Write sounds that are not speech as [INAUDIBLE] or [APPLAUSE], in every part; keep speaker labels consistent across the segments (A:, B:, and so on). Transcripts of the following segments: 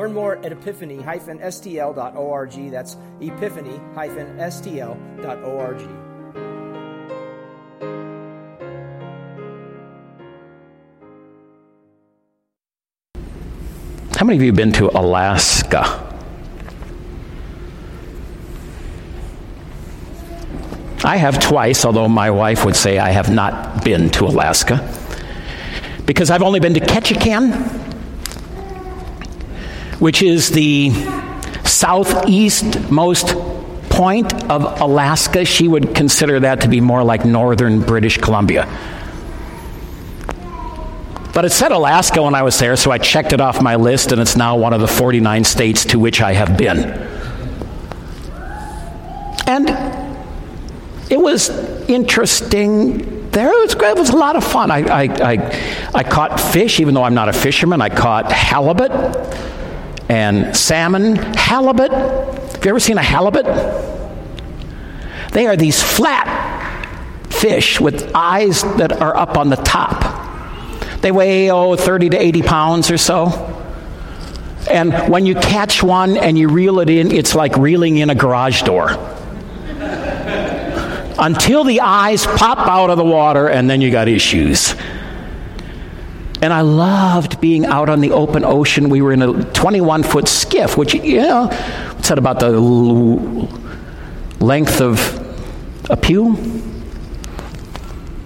A: Learn more at epiphany-stl.org. That's epiphany-stl.org.
B: How many of you have been to Alaska? I have twice, although my wife would say I have not been to Alaska. Because I've only been to Ketchikan, which is the southeastmost point of Alaska. She would consider that to be more like northern British Columbia. But it said Alaska when I was there, so I checked it off my list, and it's now one of the 49 states to which I have been. And it was interesting there. It was, great. it was a lot of fun. I, I, I, I caught fish, even though I'm not a fisherman. I caught halibut and salmon, halibut. Have you ever seen a halibut? They are these flat fish with eyes that are up on the top. They weigh, oh, 30 to 80 pounds or so. And when you catch one and you reel it in, it's like reeling in a garage door. Until the eyes pop out of the water, and then you got issues. And I loved being out on the open ocean. We were in a 21 foot skiff, which, you know, what's about the length of a pew?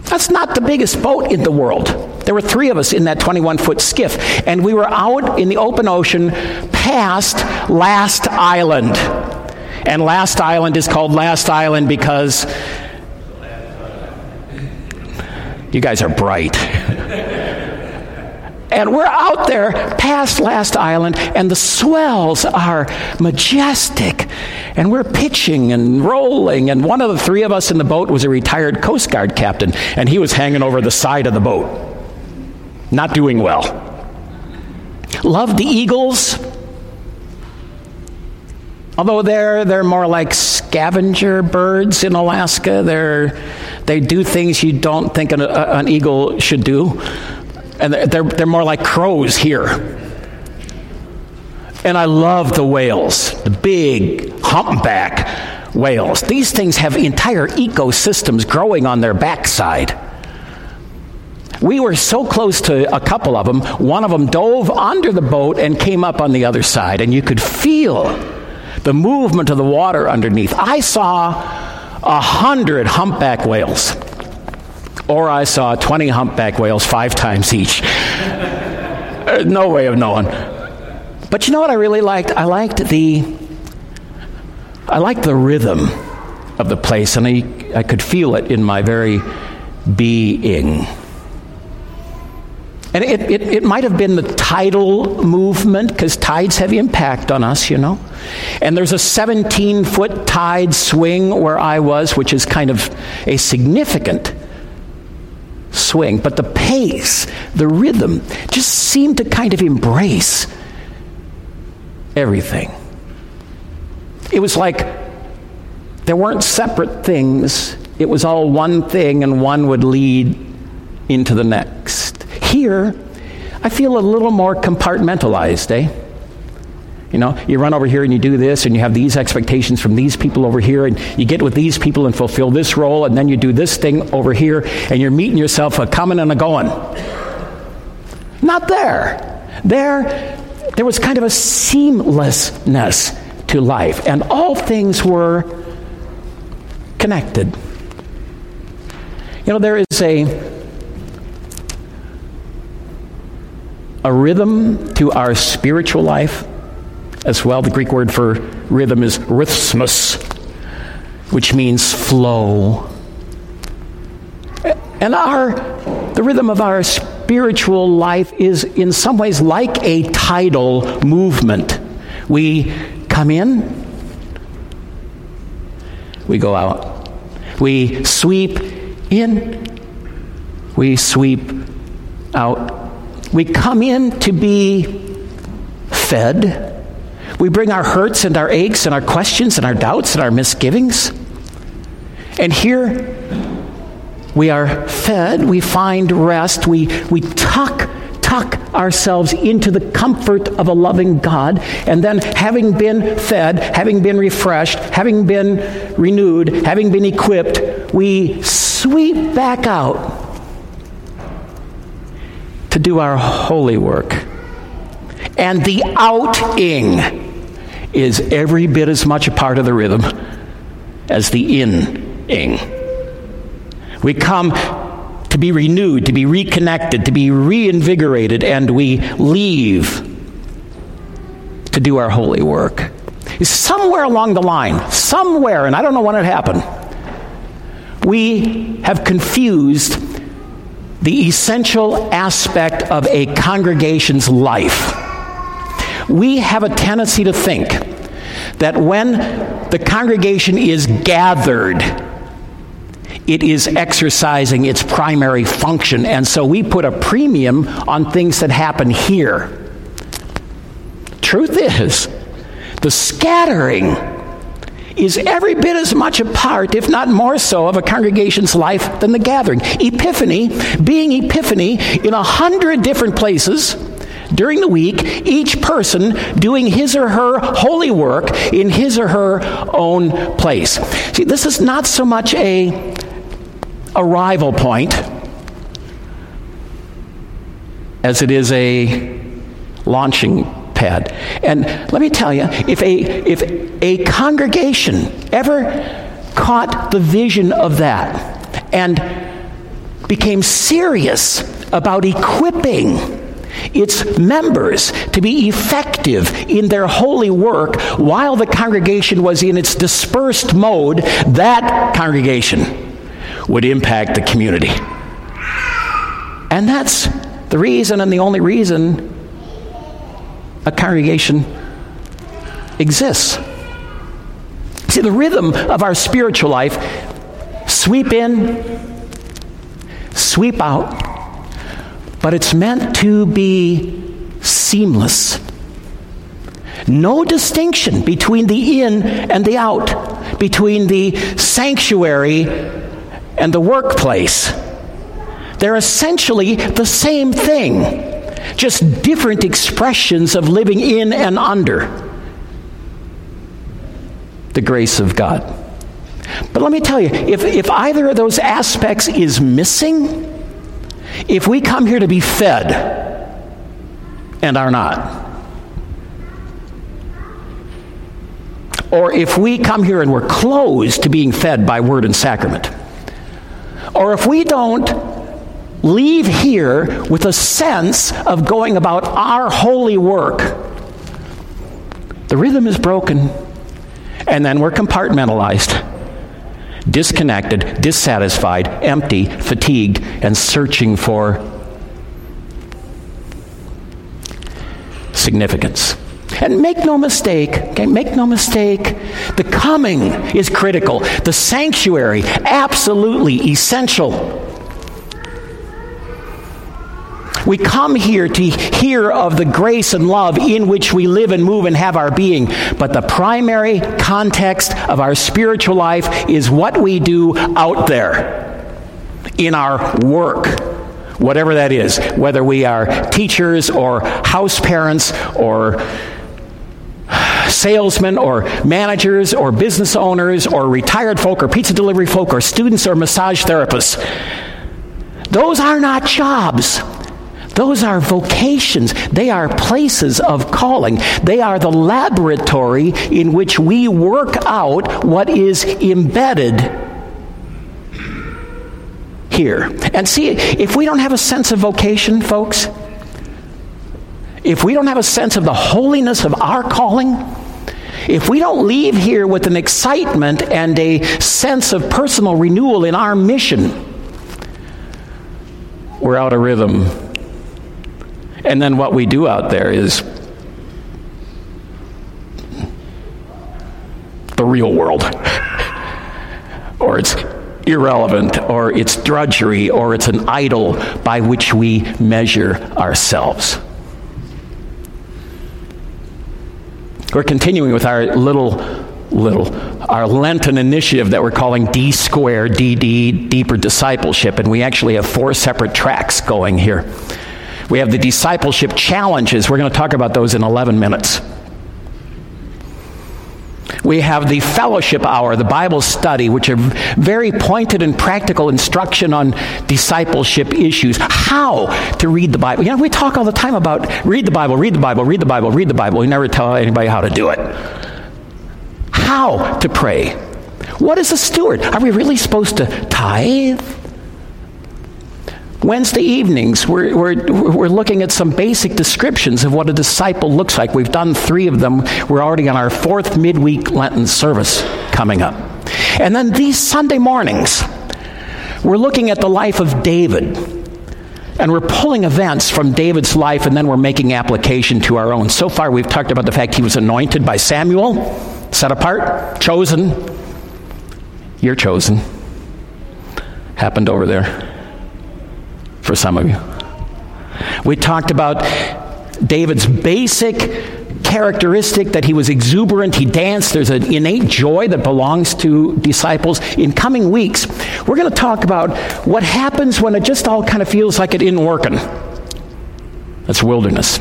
B: That's not the biggest boat in the world. There were three of us in that 21 foot skiff, and we were out in the open ocean past Last Island. And Last Island is called Last Island because you guys are bright. And we're out there past Last Island, and the swells are majestic. And we're pitching and rolling. And one of the three of us in the boat was a retired Coast Guard captain, and he was hanging over the side of the boat, not doing well. Love the eagles. Although they're, they're more like scavenger birds in Alaska, they're, they do things you don't think an, an eagle should do and they're, they're more like crows here. And I love the whales, the big humpback whales. These things have entire ecosystems growing on their backside. We were so close to a couple of them, one of them dove under the boat and came up on the other side, and you could feel the movement of the water underneath. I saw a hundred humpback whales or I saw 20 humpback whales five times each. Uh, no way of knowing. But you know what I really liked? I liked the I liked the rhythm of the place, and I, I could feel it in my very being. And it, it, it might have been the tidal movement, because tides have impact on us, you know. And there's a 17 foot tide swing where I was, which is kind of a significant swing, but the pace, the rhythm, just seemed to kind of embrace everything. It was like there weren't separate things, it was all one thing, and one would lead into the next. Here, I feel a little more compartmentalized, eh? You know, you run over here and you do this, and you have these expectations from these people over here, and you get with these people and fulfill this role, and then you do this thing over here, and you're meeting yourself a coming and a going. Not there. There, there was kind of a seamlessness to life, and all things were connected. You know, there is a a rhythm to our spiritual life as well. The Greek word for rhythm is rhythmos, which means flow. And our the rhythm of our spiritual life is in some ways like a tidal movement. We come in, we go out. We sweep in, we sweep out. We come in to be fed. We bring our hurts and our aches and our questions and our doubts and our misgivings. And here we are fed, we find rest, we, we tuck, tuck ourselves into the comfort of a loving God, and then having been fed, having been refreshed, having been renewed, having been equipped, we sweep back out to do our holy work. And the outing is every bit as much a part of the rhythm as the in-ing. We come to be renewed, to be reconnected, to be reinvigorated, and we leave to do our holy work. Somewhere along the line, somewhere, and I don't know when it happened, we have confused the essential aspect of a congregation's life. We have a tendency to think that when the congregation is gathered, it is exercising its primary function, and so we put a premium on things that happen here. Truth is, the scattering is every bit as much a part, if not more so, of a congregation's life than the gathering. Epiphany, being Epiphany in a hundred different places during the week, each person doing his or her holy work in his or her own place. See, this is not so much a arrival point as it is a launching pad. And let me tell you, if a, if a congregation ever caught the vision of that and became serious about equipping its members to be effective in their holy work while the congregation was in its dispersed mode, that congregation would impact the community. And that's the reason and the only reason a congregation exists. See, the rhythm of our spiritual life sweep in, sweep out, but it's meant to be seamless. No distinction between the in and the out, between the sanctuary and the workplace. They're essentially the same thing just different expressions of living in and under the grace of God. But let me tell you, if, if either of those aspects is missing, if we come here to be fed and are not, or if we come here and we're closed to being fed by word and sacrament, or if we don't leave here with a sense of going about our holy work. The rhythm is broken, and then we're compartmentalized, disconnected, dissatisfied, empty, fatigued, and searching for significance. And make no mistake, okay, make no mistake, the coming is critical. The sanctuary, absolutely essential. We come here to hear of the grace and love in which we live and move and have our being. But the primary context of our spiritual life is what we do out there in our work. Whatever that is, whether we are teachers or house parents or salesmen or managers or business owners or retired folk or pizza delivery folk or students or massage therapists. Those are not jobs. Those are vocations. They are places of calling. They are the laboratory in which we work out what is embedded here. And see, if we don't have a sense of vocation, folks, if we don't have a sense of the holiness of our calling, if we don't leave here with an excitement and a sense of personal renewal in our mission, we're out of rhythm and then what we do out there is the real world. [LAUGHS] or it's irrelevant, or it's drudgery, or it's an idol by which we measure ourselves. We're continuing with our little, little, our Lenten initiative that we're calling D square, DD, Deeper Discipleship, and we actually have four separate tracks going here. We have the discipleship challenges. We're going to talk about those in 11 minutes. We have the fellowship hour, the Bible study, which are very pointed and practical instruction on discipleship issues. How to read the Bible. You know, we talk all the time about read the Bible, read the Bible, read the Bible, read the Bible. We never tell anybody how to do it. How to pray. What is a steward? Are we really supposed to tithe? Wednesday evenings, we're, we're, we're looking at some basic descriptions of what a disciple looks like. We've done three of them. We're already on our fourth midweek Lenten service coming up. And then these Sunday mornings, we're looking at the life of David. And we're pulling events from David's life and then we're making application to our own. So far, we've talked about the fact he was anointed by Samuel, set apart, chosen. You're chosen. Happened over there for some of you. We talked about David's basic characteristic that he was exuberant, he danced. There's an innate joy that belongs to disciples. In coming weeks, we're going to talk about what happens when it just all kind of feels like it isn't working. That's wilderness.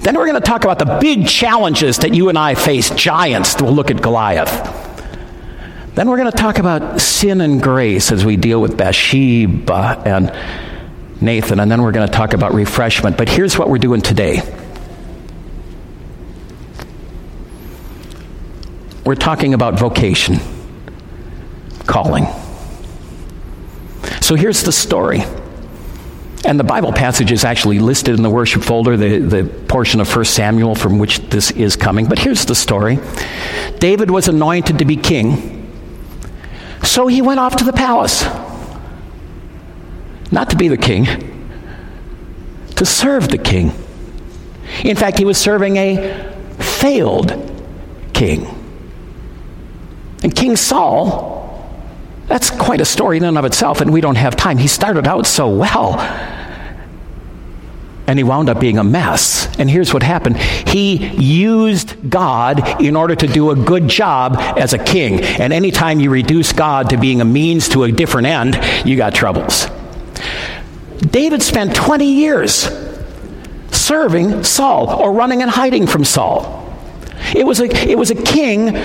B: Then we're going to talk about the big challenges that you and I face, giants. We'll look at Goliath. Then we're going to talk about sin and grace as we deal with Bathsheba and Nathan, and then we're going to talk about refreshment. But here's what we're doing today we're talking about vocation, calling. So here's the story. And the Bible passage is actually listed in the worship folder, the, the portion of 1 Samuel from which this is coming. But here's the story David was anointed to be king, so he went off to the palace not to be the king, to serve the king. In fact, he was serving a failed king. And King Saul, that's quite a story in and of itself, and we don't have time. He started out so well, and he wound up being a mess. And here's what happened he used God in order to do a good job as a king. And anytime you reduce God to being a means to a different end, you got troubles. David spent 20 years serving Saul or running and hiding from Saul. It was a, it was a king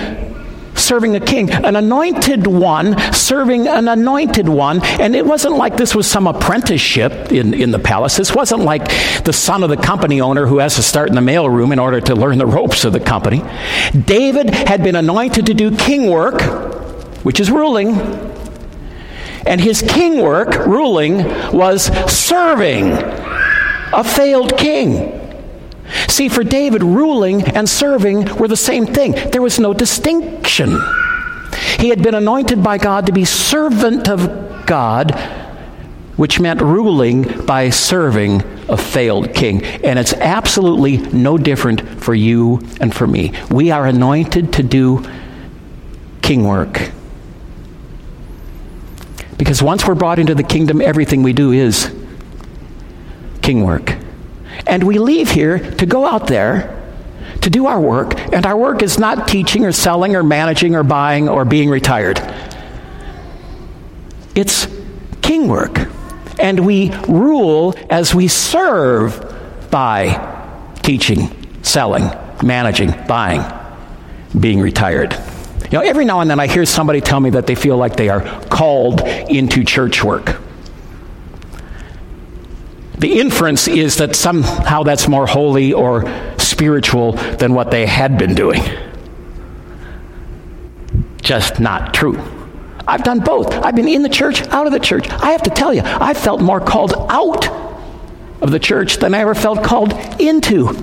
B: serving a king, an anointed one serving an anointed one. And it wasn't like this was some apprenticeship in, in the palace. This wasn't like the son of the company owner who has to start in the mailroom in order to learn the ropes of the company. David had been anointed to do king work, which is ruling and his king work, ruling, was serving a failed king. See, for David, ruling and serving were the same thing. There was no distinction. He had been anointed by God to be servant of God, which meant ruling by serving a failed king. And it's absolutely no different for you and for me. We are anointed to do king work. Because once we're brought into the kingdom, everything we do is king work. And we leave here to go out there to do our work, and our work is not teaching or selling or managing or buying or being retired. It's king work. And we rule as we serve by teaching, selling, managing, buying, being retired. You know, every now and then I hear somebody tell me that they feel like they are called into church work. The inference is that somehow that's more holy or spiritual than what they had been doing. Just not true. I've done both. I've been in the church, out of the church. I have to tell you, I felt more called out of the church than I ever felt called into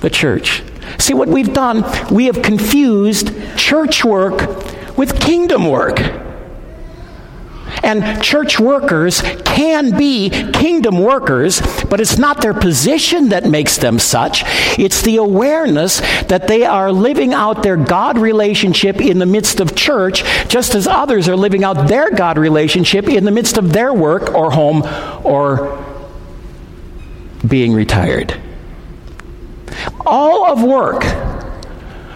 B: the church. See, what we've done, we have confused church work with kingdom work. And church workers can be kingdom workers, but it's not their position that makes them such. It's the awareness that they are living out their God relationship in the midst of church, just as others are living out their God relationship in the midst of their work or home or being retired. All of work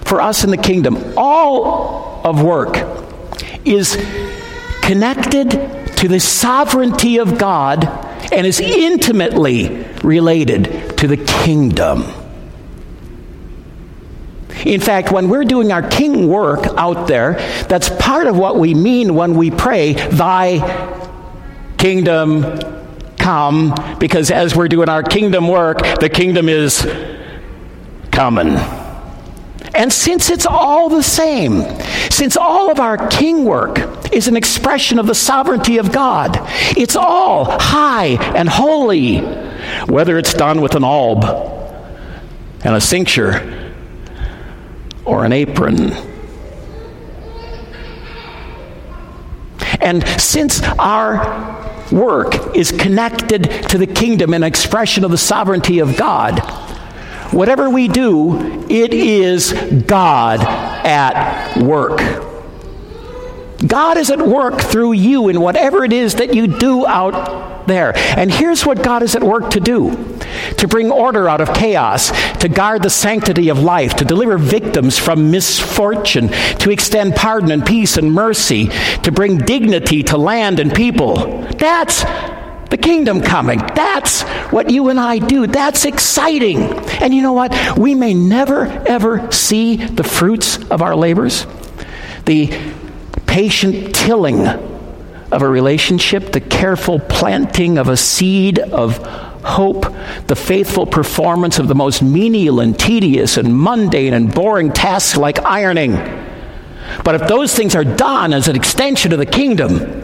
B: for us in the kingdom, all of work is connected to the sovereignty of God and is intimately related to the kingdom. In fact, when we're doing our king work out there, that's part of what we mean when we pray, Thy kingdom come, because as we're doing our kingdom work, the kingdom is coming. And since it's all the same, since all of our king work is an expression of the sovereignty of God, it's all high and holy, whether it's done with an alb and a cincture or an apron. And since our work is connected to the kingdom, an expression of the sovereignty of God, Whatever we do, it is God at work. God is at work through you in whatever it is that you do out there. And here's what God is at work to do to bring order out of chaos, to guard the sanctity of life, to deliver victims from misfortune, to extend pardon and peace and mercy, to bring dignity to land and people. That's the kingdom coming. That's what you and I do. That's exciting. And you know what? We may never, ever see the fruits of our labors. The patient tilling of a relationship, the careful planting of a seed of hope, the faithful performance of the most menial and tedious and mundane and boring tasks like ironing. But if those things are done as an extension of the kingdom,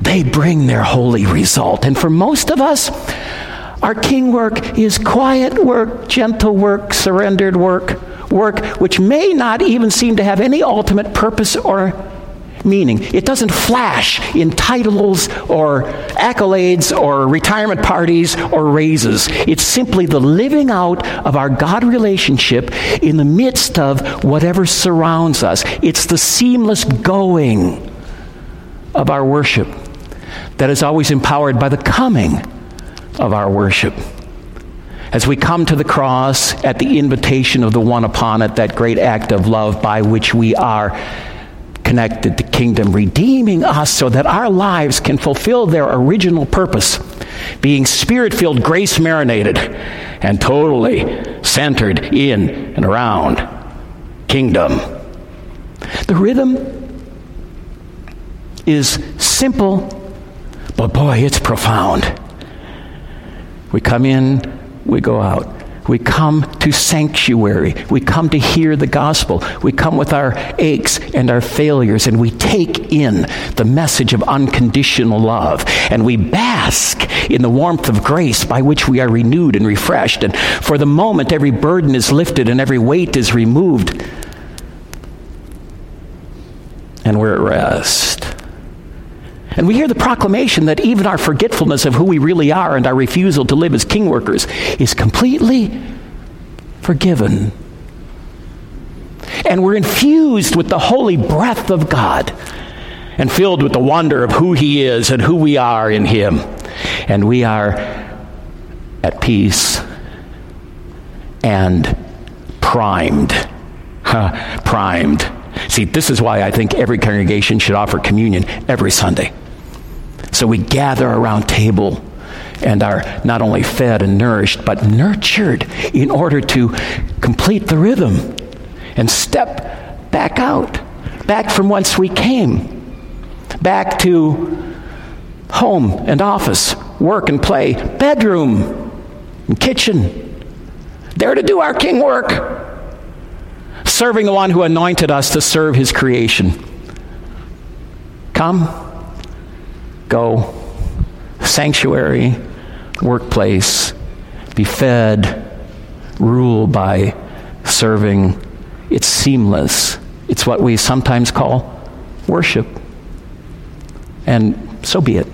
B: they bring their holy result. And for most of us, our king work is quiet work, gentle work, surrendered work, work which may not even seem to have any ultimate purpose or meaning. It doesn't flash in titles or accolades or retirement parties or raises. It's simply the living out of our God relationship in the midst of whatever surrounds us. It's the seamless going of our worship that is always empowered by the coming of our worship. As we come to the cross at the invitation of the one upon it, that great act of love by which we are connected to kingdom, redeeming us so that our lives can fulfill their original purpose, being spirit filled, grace marinated, and totally centered in and around kingdom. The rhythm is simple but boy, it's profound. We come in, we go out. We come to sanctuary. We come to hear the gospel. We come with our aches and our failures, and we take in the message of unconditional love. And we bask in the warmth of grace by which we are renewed and refreshed. And for the moment, every burden is lifted and every weight is removed. And we're at rest. And we hear the proclamation that even our forgetfulness of who we really are and our refusal to live as king workers is completely forgiven. And we're infused with the holy breath of God and filled with the wonder of who He is and who we are in Him. And we are at peace and primed. Huh, [LAUGHS] primed. See, this is why I think every congregation should offer communion every Sunday. So we gather around table and are not only fed and nourished, but nurtured in order to complete the rhythm and step back out, back from whence we came, back to home and office, work and play, bedroom and kitchen, there to do our king work, serving the one who anointed us to serve his creation. Come go, sanctuary, workplace, be fed, rule by serving. It's seamless. It's what we sometimes call worship. And so be it.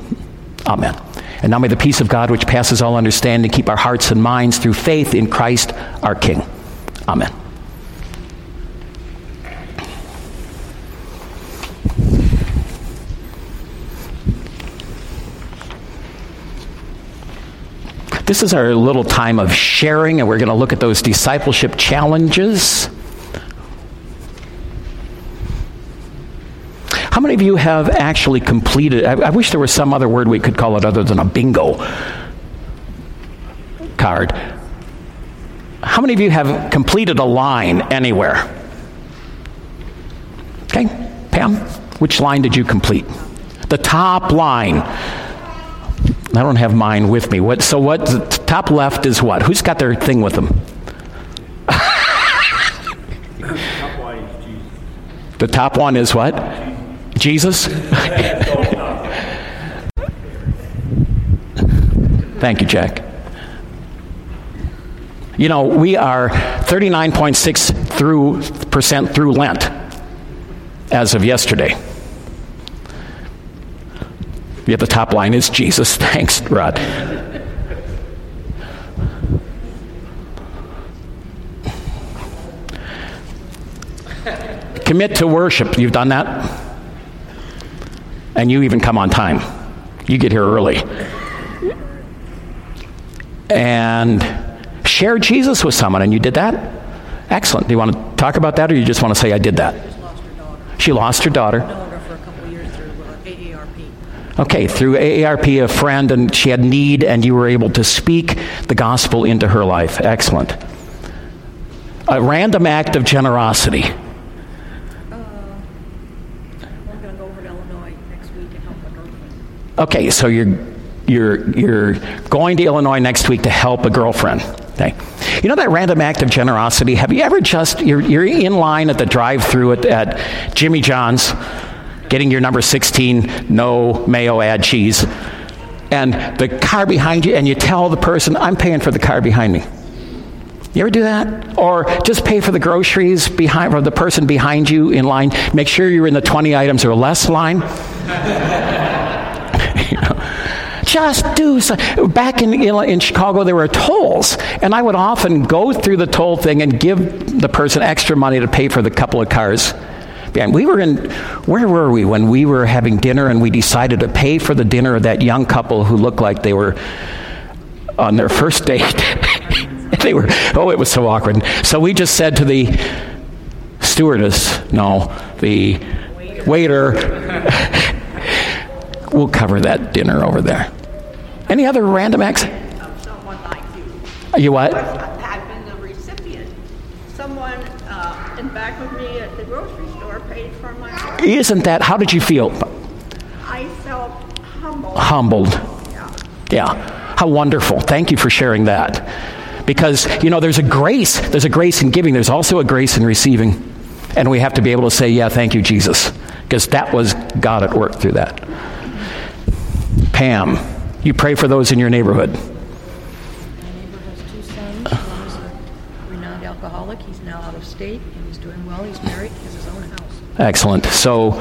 B: Amen. And now may the peace of God, which passes all understanding, keep our hearts and minds through faith in Christ our King. Amen. This is our little time of sharing, and we're going to look at those discipleship challenges. How many of you have actually completed? I, I, wish there was some other word we could call it other than a bingo card. How many of you have completed a line anywhere? Okay, Pam, which line did you complete? The top line. I don't have mine with me. What, so what? The top left is what? Who's got their thing with them? [LAUGHS] the top one is what? Jesus? [LAUGHS] Thank you, Jack. You know, we are 39.6 through percent through Lent as of yesterday. Yet the top line is Jesus. [LAUGHS] Thanks, Rod. Commit to worship. You've done that? And you even come on time. You get here early. And share Jesus with someone, and you did that? Excellent. Do you want to talk about that, or you just want to say, I did that? She lost her daughter. Okay, through AARP, a friend, and she had need, and you were able to speak the gospel into her life. Excellent. A random act of generosity. Uh,
C: we're going to go over to Illinois next week and help a girlfriend.
B: Okay, so you're you're you're going to Illinois next week to help a girlfriend. Okay. You know that random act of generosity? Have you ever just you're you're in line at the drive-through at, at Jimmy John's? Getting your number 16, no mayo, add cheese. And the car behind you, and you tell the person, I'm paying for the car behind me. You ever do that? Or just pay for the groceries behind for the person behind you in line. Make sure you're in the 20 items or less line. [LAUGHS] just do so. Back in, in Chicago, there were tolls, and I would often go through the toll thing and give the person extra money to pay for the couple of cars and we were in, where were we when we were having dinner and we decided to pay for the dinner of that young couple who looked like they were on their first date? [LAUGHS] they were, oh, it was so awkward. So we just said to the stewardess, no, the waiter, [LAUGHS] we'll cover that dinner over there. Any other random acts?
C: You
B: what?
C: I've been the recipient. Someone uh, in back of me at the grocery store paid for my.
B: Isn't that, how did you feel?
C: I felt humbled.
B: Humbled.
C: Yeah.
B: Yeah. How wonderful. Thank you for sharing that. Because, you know, there's a grace. There's a grace in giving, there's also a grace in receiving. And we have to be able to say, yeah, thank you, Jesus. Because that was God at work through that. Pam, you pray for those in your neighborhood.
C: My neighbor has two sons. One is a renowned alcoholic. He's now out of state and he's doing well. He's married. He has his own house.
B: Excellent. So,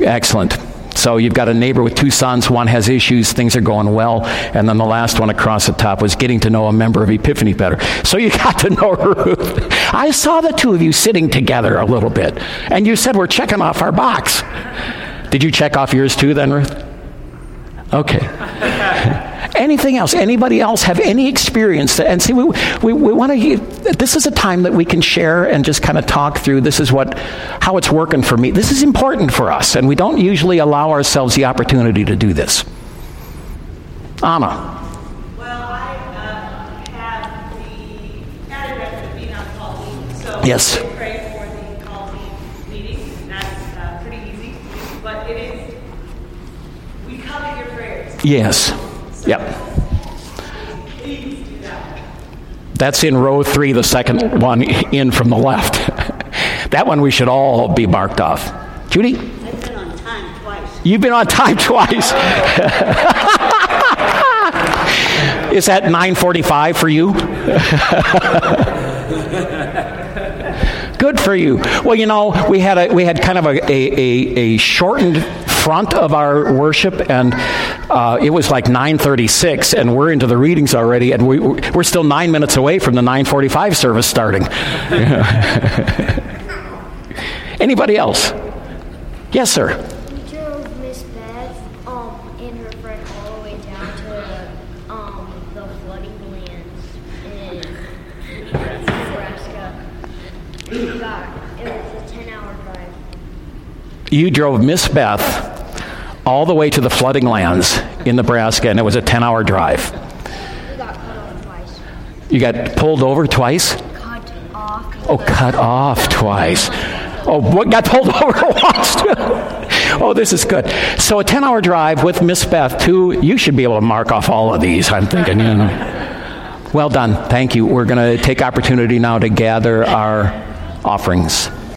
B: excellent. So you've got a neighbor with two sons. One has issues. Things are going well. And then the last one across the top was getting to know a member of Epiphany better. So you [LAUGHS] got to know Ruth. I saw the two of you sitting together a little bit. And you said, we're checking off our box. Did you check off yours too then, Ruth? Okay. [LAUGHS] Anything else? Anybody else have any experience? That, and see, we, we, we want to. This is a time that we can share and just kind of talk through. This is what, how it's working for me. This is important for us, and we don't usually allow ourselves the opportunity to do this. Anna.
D: Well, I uh, have the address of being on call team, so
B: Yes.
D: Pray for the call meeting. That's uh, pretty easy, but it is we covet your prayers.
B: Yes. Yep.
D: Please do that.
B: That's in row three, the second one in from the left. [LAUGHS] that one we should all be marked off. Judy,
D: I've been on time twice.
B: you've been on time twice. [LAUGHS] Is that 9:45 for you? [LAUGHS] Good for you. Well, you know, we had a we had kind of a, a, a, a shortened front of our worship, and uh, it was like 9:36, and we're into the readings already, and we, we're still nine minutes away from the 9:45 service starting. [LAUGHS] Anybody else? Yes, sir.
E: We drove Miss Beth um, and her friend all the way down to um, the flooding lands in Nebraska. It was a ten hour drive.
B: You drove Miss Beth all the way to the flooding lands in Nebraska, and it was a 10 hour drive. You got pulled over twice?
E: Cut.
B: Oh, cut off twice. Oh, what got pulled [LAUGHS] over once? oh, this is good. So, a 10 hour drive with Miss Beth, too. You should be able to mark off all of these, I'm thinking, you know. Well done. Thank you. We're going to take opportunity now to gather our offerings.